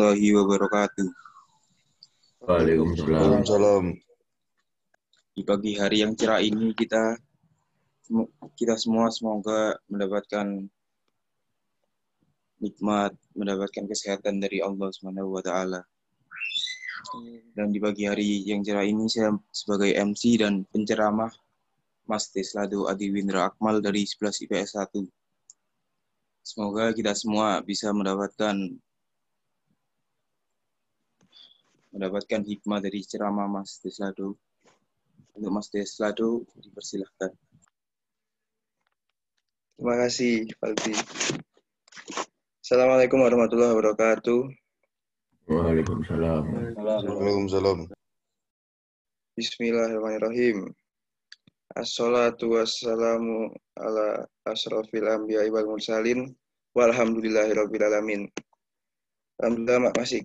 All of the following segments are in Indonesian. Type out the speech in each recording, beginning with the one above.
wabarakatuh. Waalaikumsalam. Waalaikumsalam. Di pagi hari yang cerah ini kita kita semua semoga mendapatkan nikmat, mendapatkan kesehatan dari Allah Subhanahu wa taala. Dan di pagi hari yang cerah ini saya sebagai MC dan penceramah Mas Teslado Adi Windra Akmal dari 11 IPS 1. Semoga kita semua bisa mendapatkan mendapatkan hikmah dari ceramah Mas Deslado. Untuk Mas Deslado, dipersilahkan. Terima kasih, Faldi. Assalamualaikum warahmatullahi wabarakatuh. Waalaikumsalam. Waalaikumsalam. Bismillahirrahmanirrahim. Assalatu wassalamu ala asrafil anbiya wal mursalin walhamdulillahirabbil alamin. Alhamdulillah masih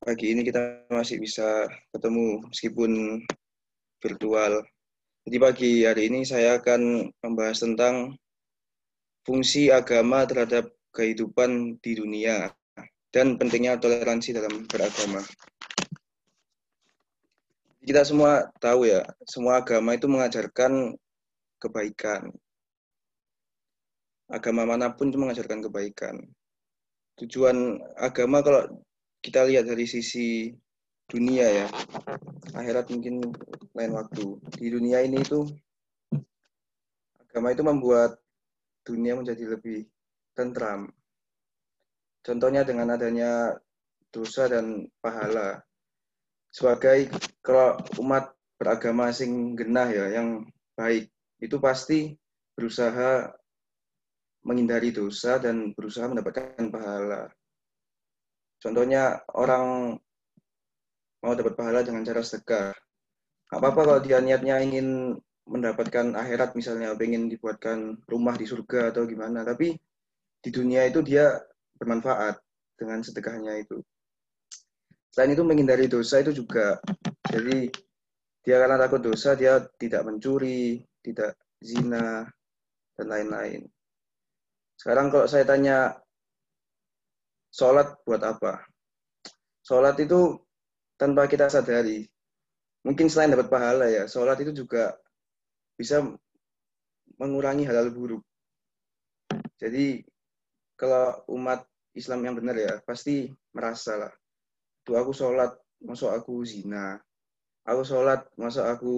pagi ini kita masih bisa ketemu meskipun virtual. Jadi pagi hari ini saya akan membahas tentang fungsi agama terhadap kehidupan di dunia dan pentingnya toleransi dalam beragama kita semua tahu ya, semua agama itu mengajarkan kebaikan. Agama mana pun itu mengajarkan kebaikan. Tujuan agama kalau kita lihat dari sisi dunia ya, akhirat mungkin lain waktu. Di dunia ini itu agama itu membuat dunia menjadi lebih tentram. Contohnya dengan adanya dosa dan pahala sebagai kalau umat beragama sing genah ya yang baik itu pasti berusaha menghindari dosa dan berusaha mendapatkan pahala. Contohnya orang mau dapat pahala dengan cara sedekah. Apa-apa kalau dia niatnya ingin mendapatkan akhirat misalnya, pengen dibuatkan rumah di surga atau gimana. Tapi di dunia itu dia bermanfaat dengan sedekahnya itu. Selain itu menghindari dosa itu juga. Jadi dia karena takut dosa dia tidak mencuri, tidak zina dan lain-lain. Sekarang kalau saya tanya sholat buat apa? Sholat itu tanpa kita sadari. Mungkin selain dapat pahala ya, sholat itu juga bisa mengurangi hal-hal buruk. Jadi kalau umat Islam yang benar ya, pasti merasa lah tuh aku sholat masuk aku zina aku sholat masuk aku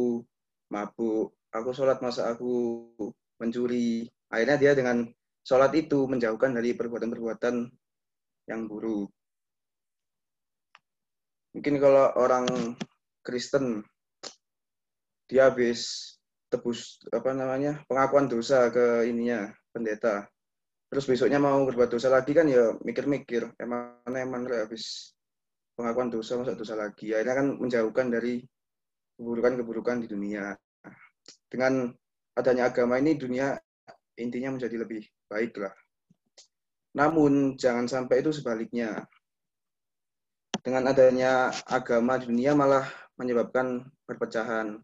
mabuk aku sholat masuk aku mencuri akhirnya dia dengan sholat itu menjauhkan dari perbuatan-perbuatan yang buruk mungkin kalau orang Kristen dia habis tebus apa namanya pengakuan dosa ke ininya pendeta. Terus besoknya mau berbuat dosa lagi kan ya mikir-mikir emang emang habis pengakuan dosa masa dosa lagi? Akhirnya kan menjauhkan dari keburukan-keburukan di dunia. Dengan adanya agama ini dunia intinya menjadi lebih baik lah namun jangan sampai itu sebaliknya dengan adanya agama di dunia malah menyebabkan perpecahan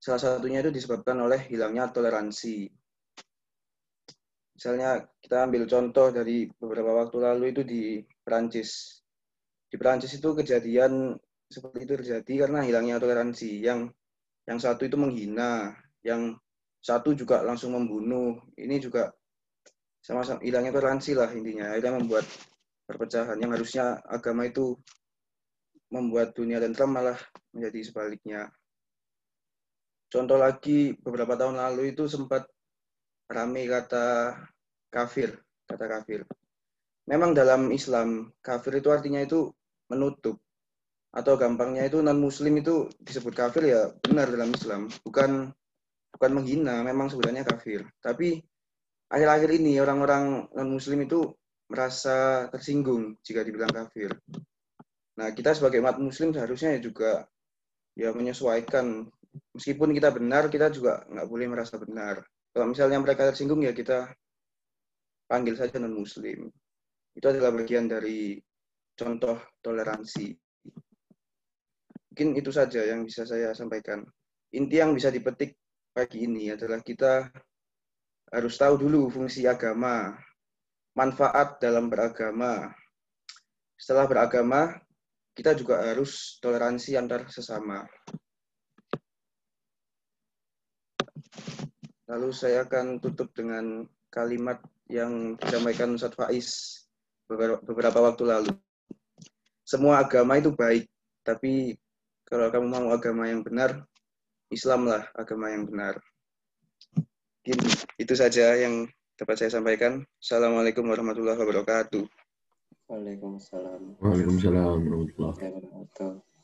salah satunya itu disebabkan oleh hilangnya toleransi misalnya kita ambil contoh dari beberapa waktu lalu itu di Perancis di Perancis itu kejadian seperti itu terjadi karena hilangnya toleransi. Yang yang satu itu menghina, yang satu juga langsung membunuh. Ini juga sama-sama hilangnya toleransi lah intinya. Akhirnya membuat perpecahan yang harusnya agama itu membuat dunia dan tentram malah menjadi sebaliknya. Contoh lagi beberapa tahun lalu itu sempat ramai kata kafir, kata kafir. Memang dalam Islam kafir itu artinya itu menutup atau gampangnya itu non muslim itu disebut kafir ya benar dalam Islam bukan bukan menghina memang sebenarnya kafir tapi akhir-akhir ini orang-orang non muslim itu merasa tersinggung jika dibilang kafir nah kita sebagai umat muslim seharusnya juga ya menyesuaikan meskipun kita benar kita juga nggak boleh merasa benar kalau misalnya mereka tersinggung ya kita panggil saja non muslim itu adalah bagian dari contoh toleransi. Mungkin itu saja yang bisa saya sampaikan. Inti yang bisa dipetik pagi ini adalah kita harus tahu dulu fungsi agama, manfaat dalam beragama. Setelah beragama, kita juga harus toleransi antar sesama. Lalu saya akan tutup dengan kalimat yang disampaikan Ustaz Faiz beberapa waktu lalu. Semua agama itu baik, tapi kalau kamu mau agama yang benar, Islamlah agama yang benar. Itu saja yang dapat saya sampaikan. Assalamualaikum warahmatullahi wabarakatuh. Waalaikumsalam. Waalaikumsalam warahmatullahi wabarakatuh.